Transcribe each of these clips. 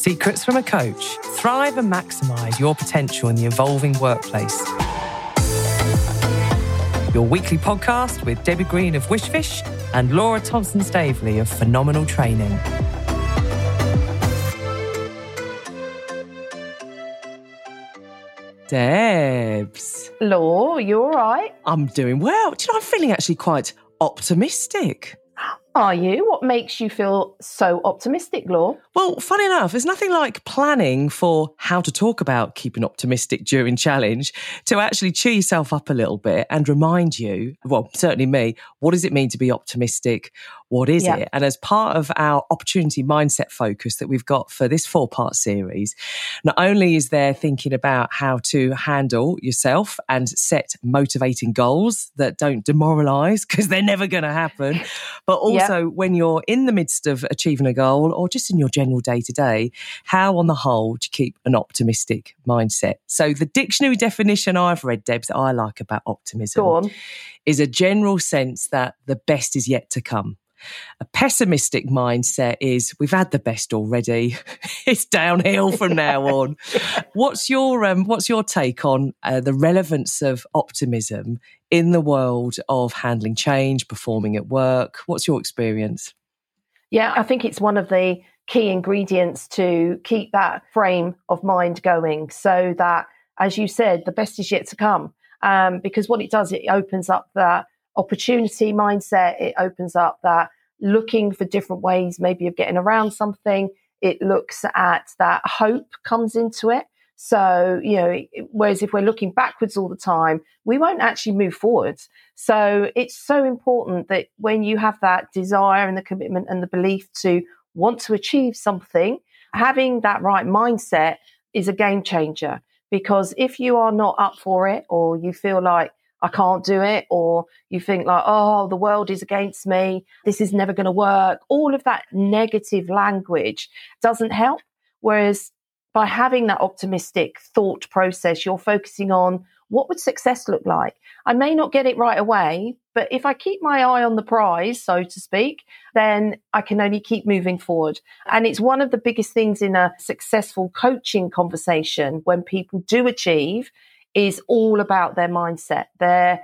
Secrets from a Coach. Thrive and maximise your potential in the evolving workplace. Your weekly podcast with Debbie Green of Wishfish and Laura Thompson Staveley of Phenomenal Training. Debs. Law, you're all right? I'm doing well. Do you know, I'm feeling actually quite optimistic. Are you? What makes you feel so optimistic, Law? Well, funny enough, there's nothing like planning for how to talk about keeping optimistic during challenge to actually cheer yourself up a little bit and remind you, well, certainly me, what does it mean to be optimistic? What is yeah. it? And as part of our opportunity mindset focus that we've got for this four part series, not only is there thinking about how to handle yourself and set motivating goals that don't demoralize because they're never going to happen, but also yeah. when you're in the midst of achieving a goal or just in your general day to day, how on the whole to keep an optimistic mindset. So the dictionary definition I've read, Debs, that I like about optimism is a general sense that the best is yet to come. A pessimistic mindset is we've had the best already. it's downhill from now on. What's your um, what's your take on uh, the relevance of optimism in the world of handling change, performing at work? What's your experience? Yeah, I think it's one of the key ingredients to keep that frame of mind going so that, as you said, the best is yet to come. Um, because what it does, it opens up that opportunity mindset. It opens up that looking for different ways, maybe of getting around something. It looks at that hope comes into it. So, you know, whereas if we're looking backwards all the time, we won't actually move forwards. So it's so important that when you have that desire and the commitment and the belief to want to achieve something, having that right mindset is a game changer. Because if you are not up for it or you feel like I can't do it, or you think like, oh, the world is against me, this is never going to work. All of that negative language doesn't help. Whereas by having that optimistic thought process, you're focusing on what would success look like? I may not get it right away, but if I keep my eye on the prize, so to speak, then I can only keep moving forward. And it's one of the biggest things in a successful coaching conversation when people do achieve is all about their mindset, their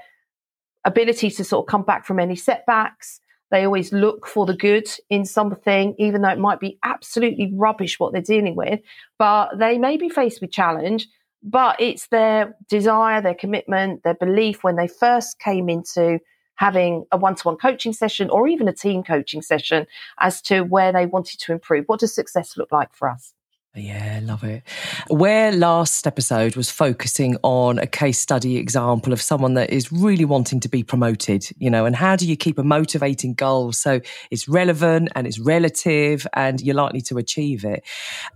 ability to sort of come back from any setbacks. They always look for the good in something, even though it might be absolutely rubbish what they're dealing with. But they may be faced with challenge, but it's their desire, their commitment, their belief when they first came into having a one to one coaching session or even a team coaching session as to where they wanted to improve. What does success look like for us? Yeah, love it. Where last episode was focusing on a case study example of someone that is really wanting to be promoted, you know, and how do you keep a motivating goal so it's relevant and it's relative and you're likely to achieve it?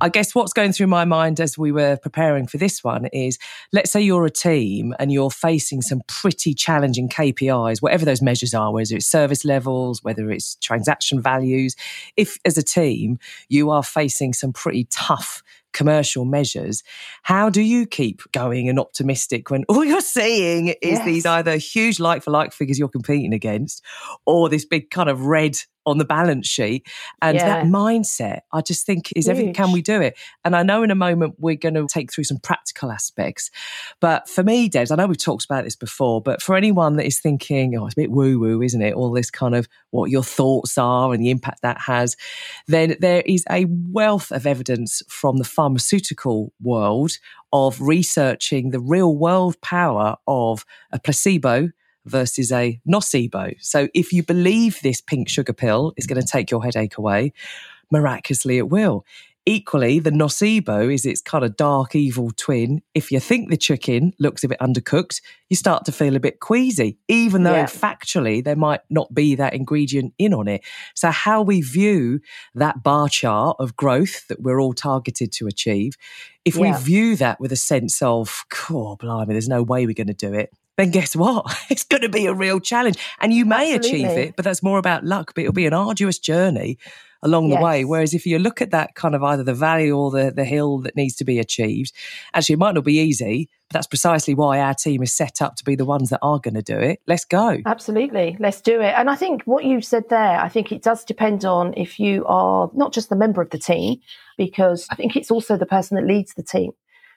I guess what's going through my mind as we were preparing for this one is let's say you're a team and you're facing some pretty challenging KPIs, whatever those measures are, whether it's service levels, whether it's transaction values. If as a team you are facing some pretty tough commercial measures. How do you keep going and optimistic when all you're seeing is yes. these either huge like for like figures you're competing against or this big kind of red on the balance sheet. And yeah. that mindset, I just think is everything, can we do it? And I know in a moment we're going to take through some practical aspects. But for me, Debs, I know we've talked about this before, but for anyone that is thinking, oh, it's a bit woo woo, isn't it? All this kind of what your thoughts are and the impact that has, then there is a wealth of evidence from the pharmaceutical world of researching the real world power of a placebo versus a nocebo. So if you believe this pink sugar pill is going to take your headache away, miraculously it will. Equally, the nocebo is its kind of dark, evil twin. If you think the chicken looks a bit undercooked, you start to feel a bit queasy, even though yeah. factually there might not be that ingredient in on it. So, how we view that bar chart of growth that we're all targeted to achieve, if yeah. we view that with a sense of, oh, blimey, there's no way we're going to do it, then guess what? It's going to be a real challenge. And you may Absolutely. achieve it, but that's more about luck, but it'll be an arduous journey along the way. Whereas if you look at that kind of either the valley or the, the hill that needs to be achieved, actually, it might not be easy, but that's precisely why our team is set up to be the ones that are going to do it. Let's go. Absolutely. Let's do it. And I think what you said there, I think it does depend on if you are not just the member of the team, because I think it's also the person that leads the team.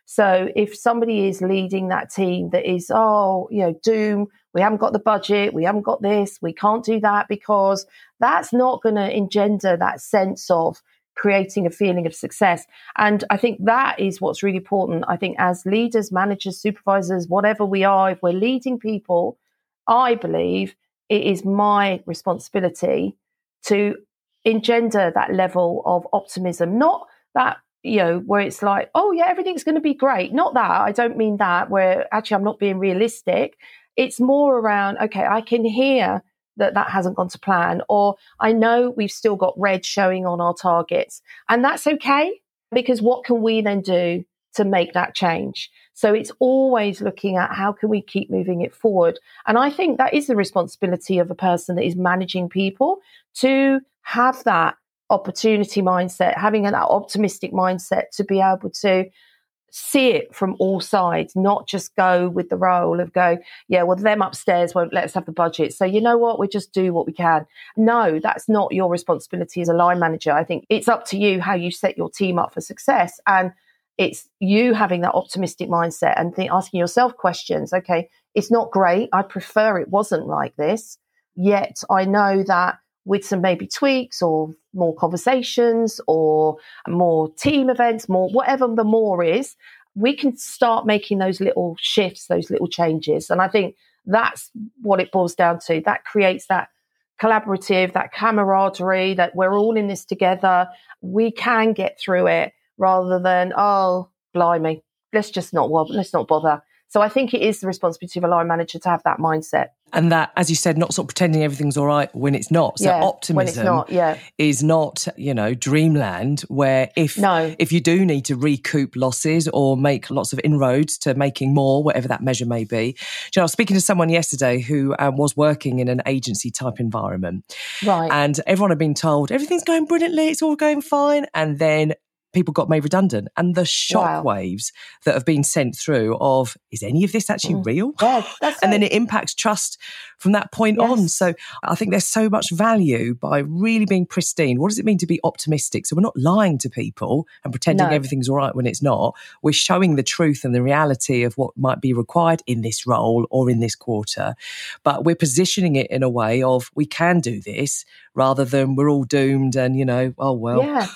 So if somebody is leading that team that is, oh, you know, doom, we haven't got the budget, we haven't got this, we can't do that because that's not going to engender that sense of creating a feeling of success. And I think that is what's really important. I think as leaders, managers, supervisors, whatever we are, if we're leading people, I believe it is my responsibility to engender that level of optimism, not that, you know, where it's like, oh, yeah, everything's going to be great. Not that. I don't mean that, where actually I'm not being realistic. It's more around, okay, I can hear that that hasn't gone to plan, or I know we've still got red showing on our targets. And that's okay because what can we then do to make that change? So it's always looking at how can we keep moving it forward. And I think that is the responsibility of a person that is managing people to have that opportunity mindset, having that optimistic mindset to be able to see it from all sides, not just go with the role of go, yeah, well, them upstairs won't let us have the budget. So you know what? We just do what we can. No, that's not your responsibility as a line manager. I think it's up to you how you set your team up for success. And it's you having that optimistic mindset and think, asking yourself questions. Okay, it's not great. I prefer it wasn't like this. Yet I know that with some maybe tweaks or more conversations or more team events, more whatever the more is, we can start making those little shifts, those little changes. And I think that's what it boils down to. That creates that collaborative, that camaraderie, that we're all in this together. We can get through it rather than, oh, blimey, let's just not, let's not bother. So I think it is the responsibility of a line manager to have that mindset. And that, as you said, not sort of pretending everything's all right when it's not. So Yeah, optimism when it's not, yeah. is not, you know, dreamland where if No. if you do need to recoup losses or make lots of inroads to making more, whatever that measure may be. You know, I was speaking to someone yesterday who um, was working in an agency type environment, Right. and everyone had been told everything's going brilliantly, it's all going fine, and then people got made redundant, and the Wow. shockwaves that have been sent through of is any of this actually Mm. real? yeah, and it. then it impacts trust from that point on. So I think there's so much value by really being pristine. What does it mean to be optimistic? So we're not lying to people and pretending No. everything's all right when it's not. We're showing the truth and the reality of what might be required in this role or in this quarter. But we're positioning it in a way of we can do this rather than we're all doomed and, you know, oh, well. Yeah.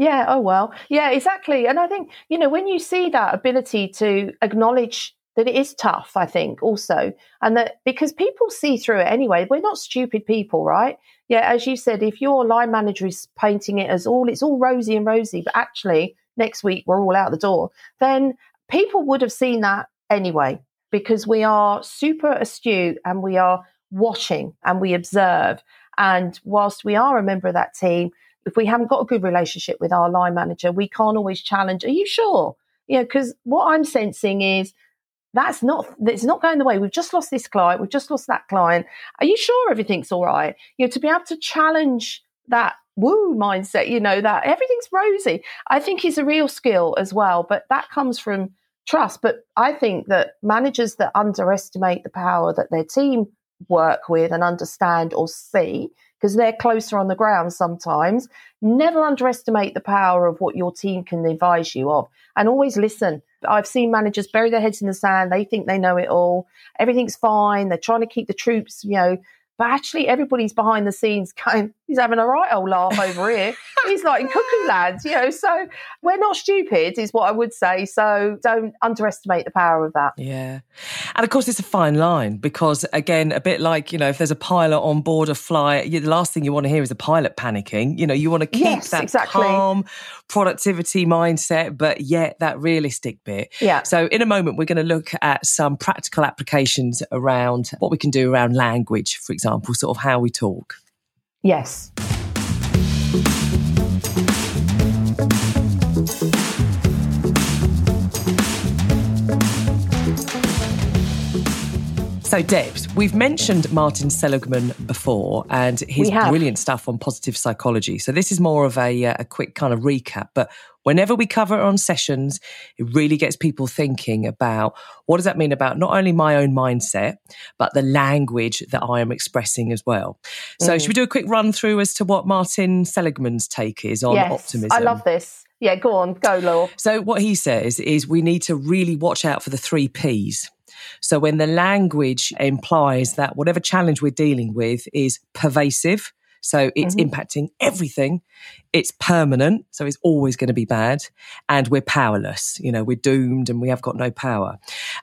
Yeah, oh well. Yeah, exactly. And I think, you know, when you see that ability to acknowledge that it is tough, I think also, and that because people see through it anyway, we're not stupid people, right? Yeah, as you said, if your line manager is painting it as all, it's all rosy and rosy, but actually next week we're all out the door, then people would have seen that anyway because we are super astute and we are watching and we observe. And whilst we are a member of that team, if we haven't got a good relationship with our line manager, we can't always challenge. Are you sure? You know, because what I'm sensing is that's not it's not going the way. We've just lost this client. We've just lost that client. Are you sure everything's all right? You know, to be able to challenge that woo mindset, you know, that everything's rosy, I think is a real skill as well. But that comes from trust. But I think that managers that underestimate the power that their team work with and understand or see because they're closer on the ground sometimes. Never underestimate the power of what your team can advise you of and always listen. I've seen managers bury their heads in the sand. They think they know it all. Everything's fine. They're trying to keep the troops, you know, but actually everybody's behind the scenes going, he's having a right old laugh over here. he's like in cuckoo land, you know. So we're not stupid, is what I would say. So don't underestimate the power of that. Yeah. And of course, it's a fine line because, again, a bit like, you know, if there's a pilot on board a flight, the last thing you want to hear is a pilot panicking. You know, you want to keep Yes, that exactly. calm productivity mindset, but yet that realistic bit. Yeah. So, in a moment, we're going to look at some practical applications around what we can do around language, for example, sort of how we talk. Yes. So, Debs, we've mentioned Martin Seligman before and his brilliant stuff on positive psychology. So, this is more of a, uh, a quick kind of recap. But whenever we cover it on sessions, it really gets people thinking about what does that mean about not only my own mindset, but the language that I am expressing as well. So, mm. should we do a quick run through as to what Martin Seligman's take is on yes, optimism? I love this. Yeah, go on, go, Law. So, what he says is we need to really watch out for the three P's. So when the language implies that whatever challenge we're dealing with is pervasive, so it's mm-hmm. impacting everything. It's permanent. So it's always going to be bad. And we're powerless. You know, we're doomed and we have got no power.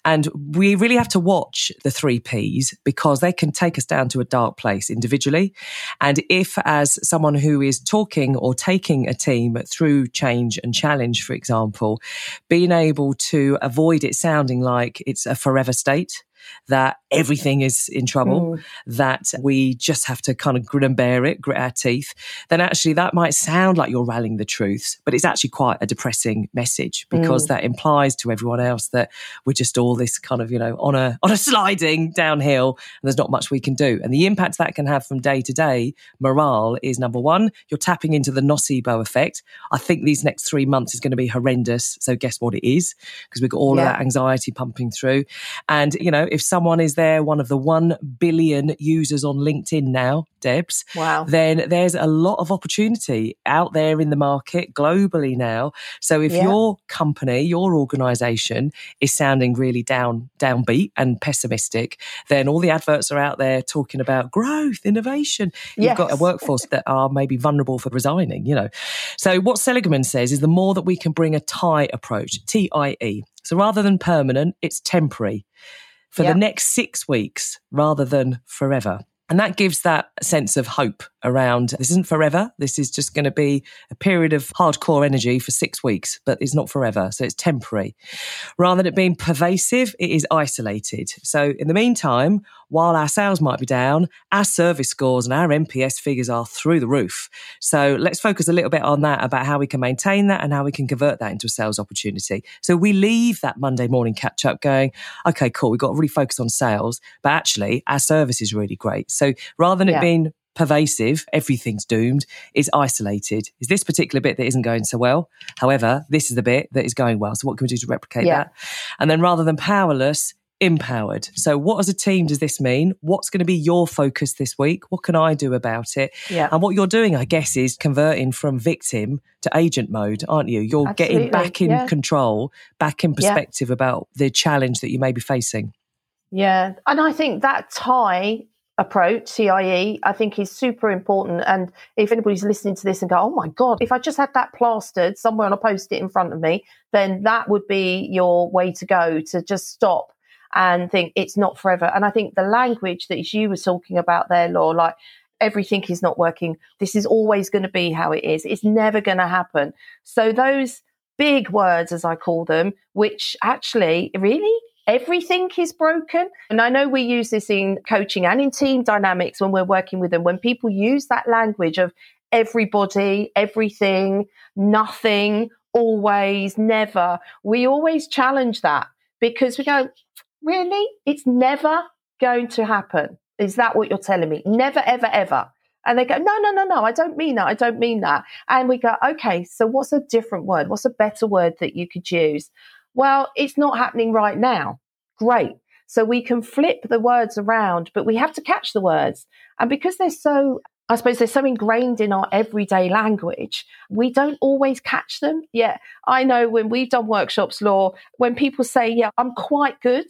And we really have to watch the three Ps because they can take us down to a dark place individually. And if, as someone who is talking or taking a team through change and challenge, for example, being able to avoid it sounding like it's a forever state, that everything is in trouble, mm. that we just have to kind of grin and bear it, grit our teeth, then actually that might sound like you're rallying the truths, but it's actually quite a depressing message because mm. that implies to everyone else that we're just all this kind of, you know, on a on a sliding downhill and there's not much we can do. And the impact that can have from day to day morale is number one, you're tapping into the nocebo effect. I think these next three months is going to be horrendous. So guess what it is? Because we've got all yeah. of that anxiety pumping through. And, you know, if someone is there, one of the 1 billion users on LinkedIn now, Debs, wow. then there's a lot of opportunity out there in the market globally now. So if yeah. your company, your organization is sounding really down, downbeat and pessimistic, then all the adverts are out there talking about growth, innovation. You've yes. got a workforce that are maybe vulnerable for resigning, you know. So what Seligman says is the more that we can bring a tie approach, T I E. So rather than permanent, it's temporary for yep. the next six weeks rather than forever. And that gives that sense of hope around this isn't forever. This is just going to be a period of hardcore energy for six weeks, but it's not forever. So it's temporary. Rather than it being pervasive, it is isolated. So in the meantime, while our sales might be down, our service scores and our NPS figures are through the roof. So let's focus a little bit on that about how we can maintain that and how we can convert that into a sales opportunity. So we leave that Monday morning catch up going, okay, cool. We've got to really focus on sales, but actually our service is really great. So rather than yeah. it being pervasive, everything's doomed, It's isolated. Is this particular bit that isn't going so well? However, this is the bit that is going well. So what can we do to replicate yeah. that? And then rather than powerless, empowered. So, what as a team does this mean? What's going to be your focus this week? What can I do about it? Yeah. And what you're doing, I guess, is converting from victim to agent mode, aren't you? You're Absolutely. getting back in yeah. control, back in perspective yeah. about the challenge that you may be facing. Yeah. And I think that tie approach, TIE, I think is super important. And if anybody's listening to this and go, oh my God, if I just had that plastered somewhere on a post it in front of me, then that would be your way to go to just stop and think it's not forever. And I think the language that you were talking about there, Law, like everything is not working. This is always going to be how it is. It's never going to happen. So those big words, as I call them, which actually really everything is broken. And I know we use this in coaching and in team dynamics when we're working with them. When people use that language of everybody, everything, nothing, always, never, we always challenge that because we go, really? It's never going to happen. Is that what you're telling me? Never, ever, ever. And they go, no, no, no, no, I don't mean that. I don't mean that. And we go, okay, so what's a different word? What's a better word that you could use? Well, it's not happening right now. Great. So we can flip the words around, but we have to catch the words. And because they're so, I suppose they're so ingrained in our everyday language, we don't always catch them. Yeah. I know when we've done workshops, law, when people say, yeah, I'm quite good,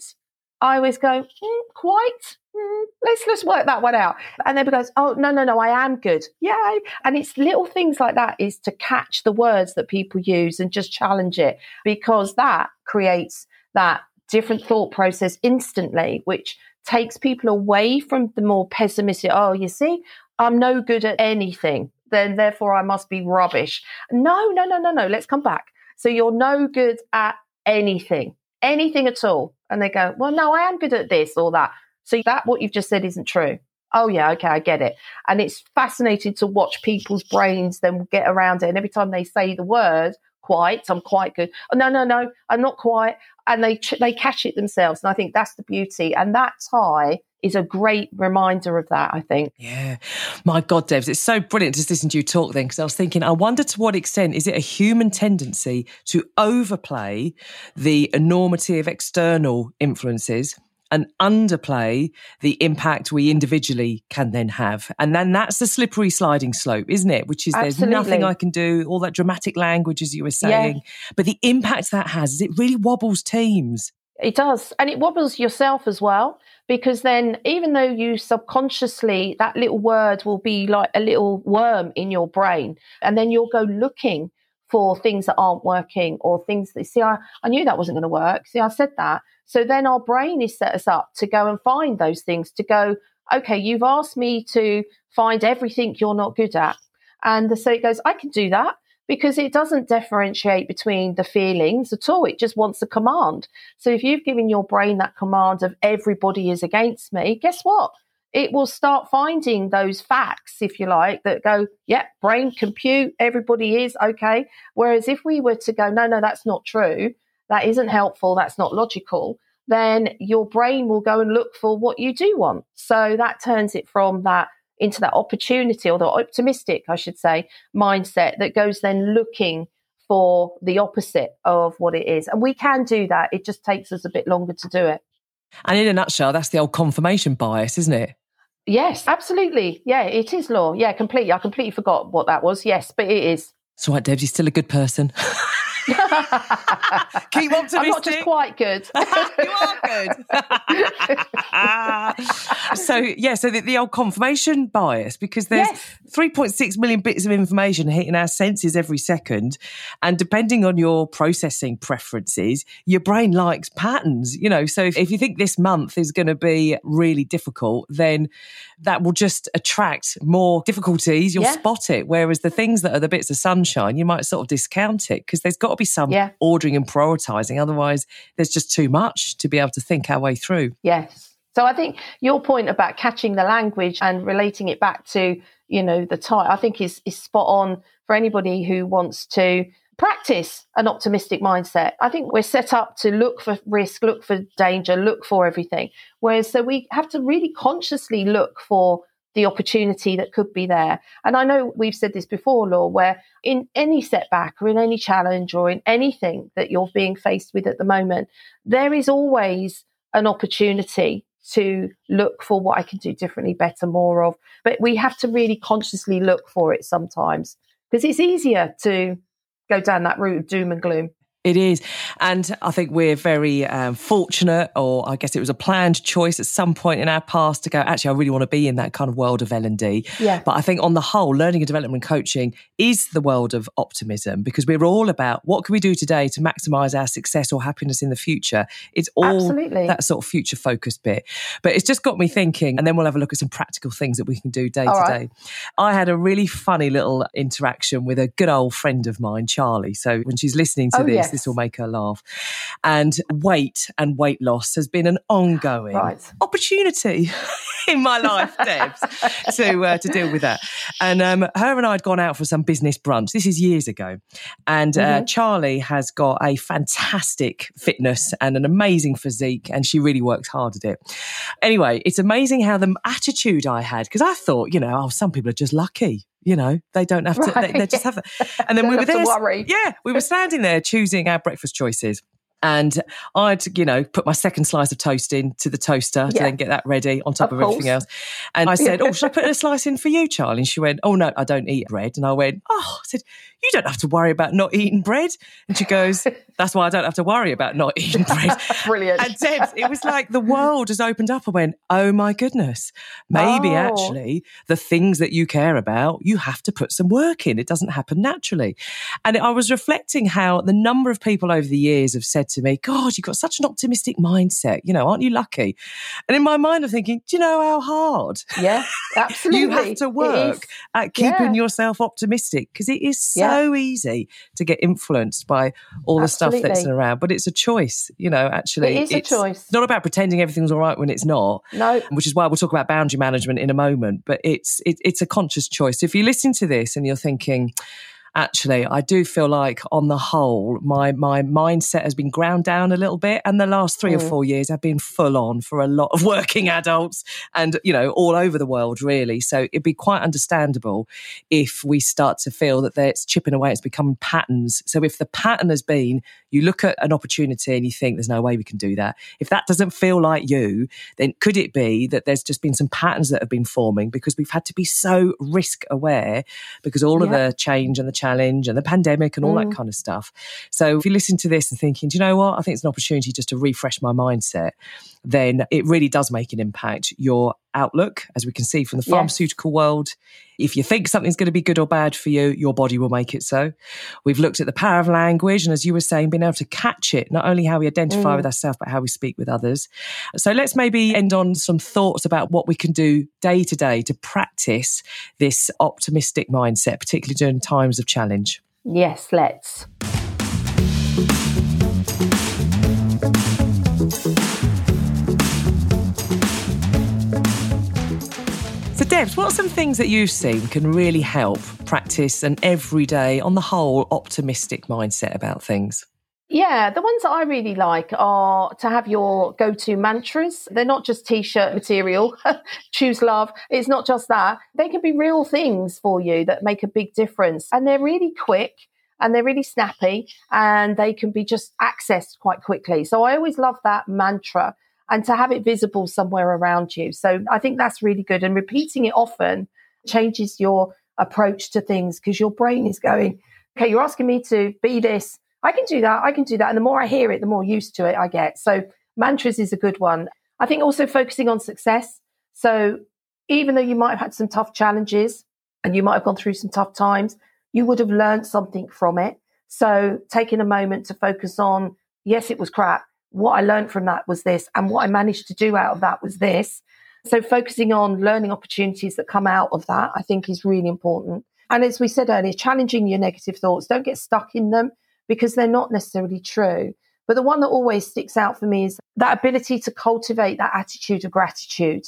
I always go, mm, quite? Mm, let's let's work that one out. And then goes, oh no no no, I am good, yay! And it's little things like that is to catch the words that people use and just challenge it because that creates that different thought process instantly, which takes people away from the more pessimistic. Oh, you see, I'm no good at anything, then therefore I must be rubbish. No no no no no. Let's come back. So you're no good at anything, anything at all. And they go, well, no, I am good at this or that. So that what you've just said isn't true. Oh yeah, okay, I get it. And it's fascinating to watch people's brains then get around it. And every time they say the word quite. I'm quite good. Oh, no, no, no, I'm not quite. And they they catch it themselves, and I think that's the beauty. And that tie is a great reminder of that, I think. Yeah. My God, Debs, it's so brilliant to listen to you talk then, because I was thinking, I wonder to what extent is it a human tendency to overplay the enormity of external influences and underplay the impact we individually can then have. And then that's the slippery sliding slope, isn't it? Which is Absolutely. there's nothing I can do, all that dramatic language, as you were saying. Yeah. But the impact that has is it really wobbles teams. It does. And it wobbles yourself as well, because then even though you subconsciously, that little word will be like a little worm in your brain, and then you'll go looking for things that aren't working or things that, see, I, I knew that wasn't going to work. See, I said that. So then our brain is set us up to go and find those things, to go, okay, you've asked me to find everything you're not good at. And so it goes, I can do that because it doesn't differentiate between the feelings at all. It just wants a command. So if you've given your brain that command of everybody is against me, guess what? It will start finding those facts, if you like, that go, yeah, brain compute, everybody is okay. Whereas if we were to go, no, no, that's not true, that isn't helpful, that's not logical, then your brain will go and look for what you do want. So that turns it from that into that opportunity or the optimistic, I should say, mindset that goes then looking for the opposite of what it is. And we can do that. It just takes us a bit longer to do it. And in a nutshell, that's the old confirmation bias, isn't it? Yes, absolutely. Yeah, it is law. Yeah, completely. I completely forgot what that was. Yes, but it is. So what, Debs, you're still a good person. Keep optimistic. I'm not just quite good. you are good. so yeah, so the, the, old confirmation bias because there's yes. 3.6 million bits of information hitting our senses every second, and depending on your processing preferences, your brain likes patterns. You know, so if, if you think this month is going to be really difficult, then that will just attract more difficulties. You'll yeah. spot it. Whereas the things that are the bits of sunshine, you might sort of discount it because there's got to be some yeah. ordering and prioritizing. Otherwise, there's just too much to be able to think our way through. Yes. So I think your point about catching the language and relating it back to, you know, the time, I think is, is spot on for anybody who wants to practice an optimistic mindset. I think we're set up to look for risk, look for danger, look for everything. Whereas so we have to really consciously look for the opportunity that could be there. And I know we've said this before, Law, where in any setback or in any challenge or in anything that you're being faced with at the moment, there is always an opportunity to look for what I can do differently, better, more of. But we have to really consciously look for it sometimes because it's easier to go down that route of doom and gloom. It is. And I think we're very um, fortunate, or I guess it was a planned choice at some point in our past to go, actually, I really want to be in that kind of world of L&D. Yeah. But I think on the whole, learning and development coaching is the world of optimism because we're all about what can we do today to maximize our success or happiness in the future. It's all Absolutely. that sort of future focused bit. But it's just got me thinking, and then we'll have a look at some practical things that we can do day all to right. day. I had a really funny little interaction with a good old friend of mine, Charlie. So when she's listening to oh, this, yes this will make her laugh. And weight and weight loss has been an ongoing right. opportunity in my life, Debs, to uh, to deal with that. And um, her and I had gone out for some business brunch. This is years ago, and uh, mm-hmm. Charlie has got a fantastic fitness and an amazing physique, and she really works hard at it. Anyway, it's amazing how the attitude I had because I thought, you know, oh, some people are just lucky you know they don't have to right. they, they, just have that and then we were there yeah we were standing there choosing our breakfast choices and I'd, you know, put my second slice of toast in to the toaster yeah. to then get that ready on top of, of everything else. And I said, Oh, should I put a slice in for you, Charlie? And she went, Oh, no, I don't eat bread. And I went, Oh, I said, You don't have to worry about not eating bread. And she goes, That's why I don't have to worry about not eating bread. Brilliant. And Debs, it was like the world has opened up. I went, Oh my goodness. Maybe oh. actually the things that you care about, you have to put some work in. It doesn't happen naturally. And I was reflecting how the number of people over the years have said to me, God, you've got such an optimistic mindset. You know, aren't you lucky? And in my mind, I'm thinking, do you know how hard? Yeah, absolutely. you have to work at keeping yeah. yourself optimistic because it is so yeah. easy to get influenced by all the absolutely. stuff that's around. But it's a choice, you know, actually. It is it's a choice. not about pretending everything's all right when it's not. No. Which is why we'll talk about boundary management in a moment. But it's it, it's a conscious choice. So if you listen to this and you're thinking, actually, I do feel like on the whole, my my mindset has been ground down a little bit. And the last three mm. or four years have been full on for a lot of working adults and, you know, all over the world, really. So it'd be quite understandable if we start to feel that it's chipping away, it's become patterns. So if the pattern has been you look at an opportunity and you think there's no way we can do that. If that doesn't feel like you, then could it be that there's just been some patterns that have been forming because we've had to be so risk aware because all yeah. of the change and the challenge and the pandemic and all mm. that kind of stuff. So if you listen to this and thinking, do you know what? I think it's an opportunity just to refresh my mindset, then it really does make an impact. Your outlook, as we can see from the pharmaceutical yes. world. If you think something's going to be good or bad for you, your body will make it so. We've looked at the power of language, and as you were saying, being able to catch it, not only how we identify mm. with ourselves, but how we speak with others. So let's maybe end on some thoughts about what we can do day to day to practice this optimistic mindset, particularly during times of challenge. Yes, let's. Debs, what are some things that you've seen can really help practice an everyday, on the whole, optimistic mindset about things? Yeah, the ones that I really like are to have your go to mantras. They're not just t shirt material, choose love. It's not just that. They can be real things for you that make a big difference. And they're really quick and they're really snappy and they can be just accessed quite quickly. So I always love that mantra and to have it visible somewhere around you. So I think that's really good. And repeating it often changes your approach to things because your brain is going, okay, you're asking me to be this. I can do that. I can do that. And the more I hear it, the more used to it I get. So mantras is a good one. I think also focusing on success. So even though you might have had some tough challenges and you might have gone through some tough times, you would have learned something from it. So taking a moment to focus on, yes, it was crap, what I learned from that was this, and what I managed to do out of that was this. So focusing on learning opportunities that come out of that, I think is really important. And as we said earlier, challenging your negative thoughts, don't get stuck in them because they're not necessarily true. But the one that always sticks out for me is that ability to cultivate that attitude of gratitude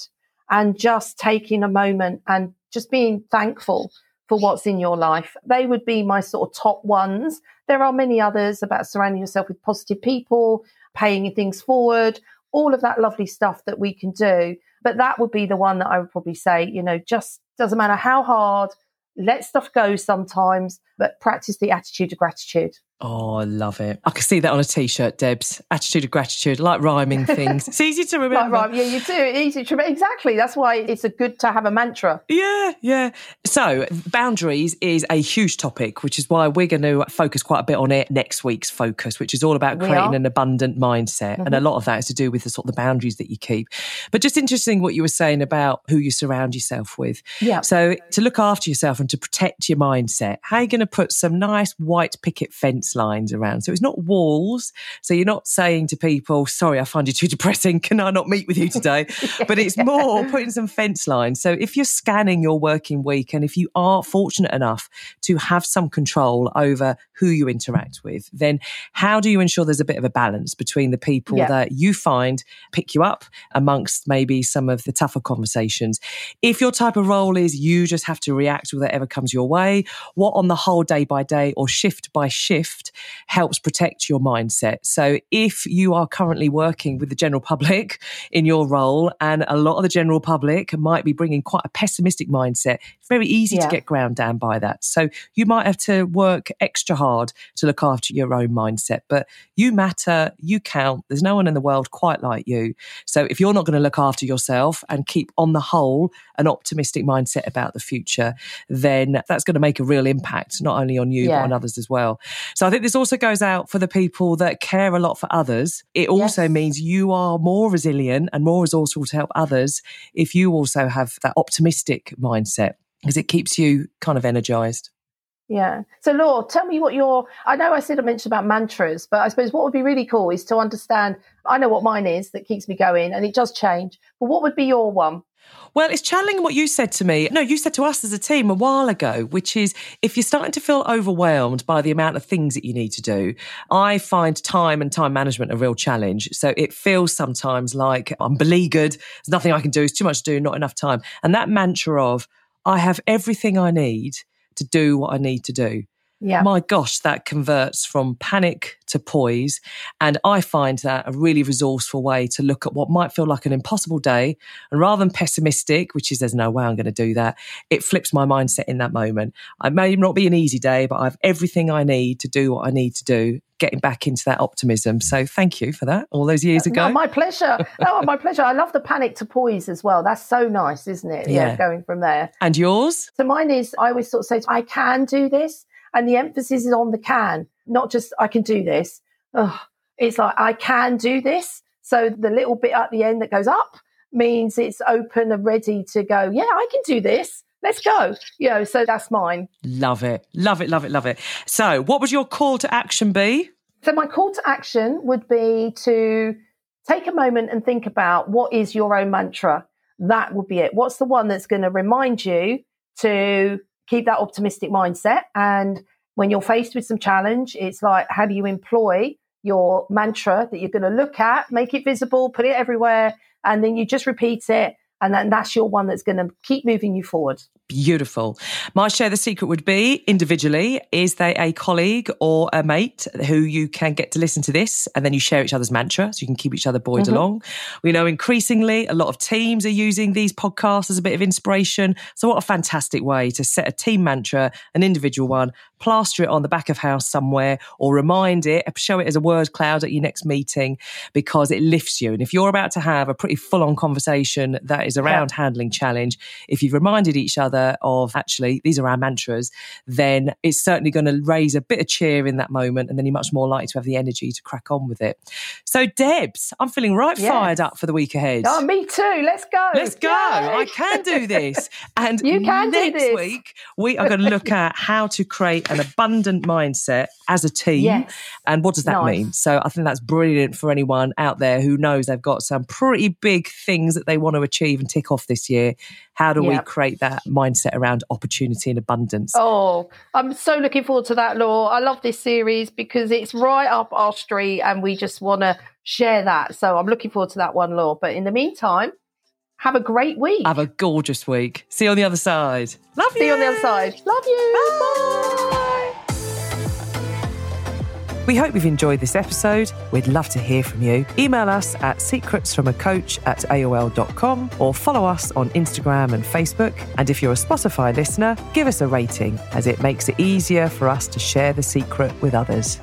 and just taking a moment and just being thankful for what's in your life. They would be my sort of top ones. There are many others about surrounding yourself with positive people, paying things forward, all of that lovely stuff that we can do. But that would be the one that I would probably say, you know, just doesn't matter how hard, let stuff go sometimes, but practice the attitude of gratitude. Oh, I love it. I can see that on a t-shirt, Debs. Attitude of gratitude, like rhyming things. It's easy to remember. Like rhyme. Yeah, you do. Easy to remember. Exactly. That's why it's a good to have a mantra. Yeah, yeah. So boundaries is a huge topic, which is why we're going to focus quite a bit on it next week's focus, which is all about creating an abundant mindset. Mm-hmm. And a mm-hmm. lot of that is to do with the sort of the boundaries that you keep. But just interesting what you were saying about who you surround yourself with. Yeah. So to look after yourself and to protect your mindset, how are you going to put some nice white picket fence lines around. So it's not walls. So you're not saying to people, sorry, I find you too depressing. Can I not meet with you today? but it's more putting some fence lines. So if you're scanning your working week and if you are fortunate enough to have some control over who you interact with, then how do you ensure there's a bit of a balance between the people yeah. that you find pick you up amongst maybe some of the tougher conversations? If your type of role is you just have to react to whatever comes your way, what on the whole day by day or shift by shift helps protect your mindset. So if you are currently working with the general public in your role and a lot of the general public might be bringing quite a pessimistic mindset, very easy yeah. to get ground down by that. So you might have to work extra hard to look after your own mindset, but you matter, you count. There's no one in the world quite like you. So if you're not going to look after yourself and keep on the whole an optimistic mindset about the future, then that's going to make a real impact, not only on you, yeah. but on others as well. So I think this also goes out for the people that care a lot for others. It also yes. means you are more resilient and more resourceful to help others if you also have that optimistic mindset because it keeps you kind of energized. Yeah. So, Laura, tell me what your. I know I said I mentioned about mantras, but I suppose what would be really cool is to understand. I know what mine is that keeps me going, and it does change. But what would be your one? Well, it's channeling what you said to me. No, you said to us as a team a while ago, which is if you're starting to feel overwhelmed by the amount of things that you need to do, I find time and time management a real challenge. So it feels sometimes like I'm beleaguered. There's nothing I can do. It's too much to do, not enough time. And that mantra of I have everything I need to do what I need to do Yeah. My gosh, that converts from panic to poise. And I find that a really resourceful way to look at what might feel like an impossible day. And rather than pessimistic, which is there's no way I'm going to do that, it flips my mindset in that moment. It may not be an easy day, but I have everything I need to do what I need to do getting back into that optimism. So thank you for that all those years ago. No, my pleasure. oh, my pleasure. I love the panic to poise as well. That's so nice, isn't it? Yeah. yeah. Going from there. And yours? So mine is, I always sort of say, I can do this. And the emphasis is on the can, not just I can do this. Ugh. It's like I can do this. So the little bit at the end that goes up means it's open and ready to go, yeah, I can do this. Let's go. You know, so that's mine. Love it. Love it. Love it. Love it. So, what would your call to action be? So my call to action would be to take a moment and think about what is your own mantra. That would be it. What's the one that's going to remind you to keep that optimistic mindset? And when you're faced with some challenge, it's like, how do you employ your mantra that you're going to look at, make it visible, put it everywhere, and then you just repeat it. And then that's your one that's going to keep moving you forward. Beautiful. My share the secret would be individually, is they a colleague or a mate who you can get to listen to this and then you share each other's mantra so you can keep each other buoyed mm-hmm. along. We know increasingly a lot of teams are using these podcasts as a bit of inspiration. So what a fantastic way to set a team mantra, an individual one, plaster it on the back of house somewhere or remind it, show it as a word cloud at your next meeting because it lifts you. And if you're about to have a pretty full on conversation that is around yeah. handling challenge, if you've reminded each other of actually these are our mantras, then it's certainly going to raise a bit of cheer in that moment. And then you're much more likely to have the energy to crack on with it. So, Debs, I'm feeling right yes. fired up for the week ahead. Oh, me too. Let's go. Let's go. Yay. I can do this. And you can next week, we are going to look at how to create an abundant mindset as a team. Yes. And what does that nice. mean? So I think that's brilliant for anyone out there who knows they've got some pretty big things that they want to achieve and tick off this year. How do we create that mindset around opportunity and abundance? Oh, I'm so looking forward to that, Law. I love this series because it's right up our street and we just want to share that. So I'm looking forward to that one, Law. But in the meantime, have a great week. Have a gorgeous week. See you on the other side. Love See you. See you on the other side. Love you. Bye. Bye. We hope you've enjoyed this episode. We'd love to hear from you. Email us at secretsfromacoach at aol.com or follow us on Instagram and Facebook. And if you're a Spotify listener, give us a rating as it makes it easier for us to share the secret with others.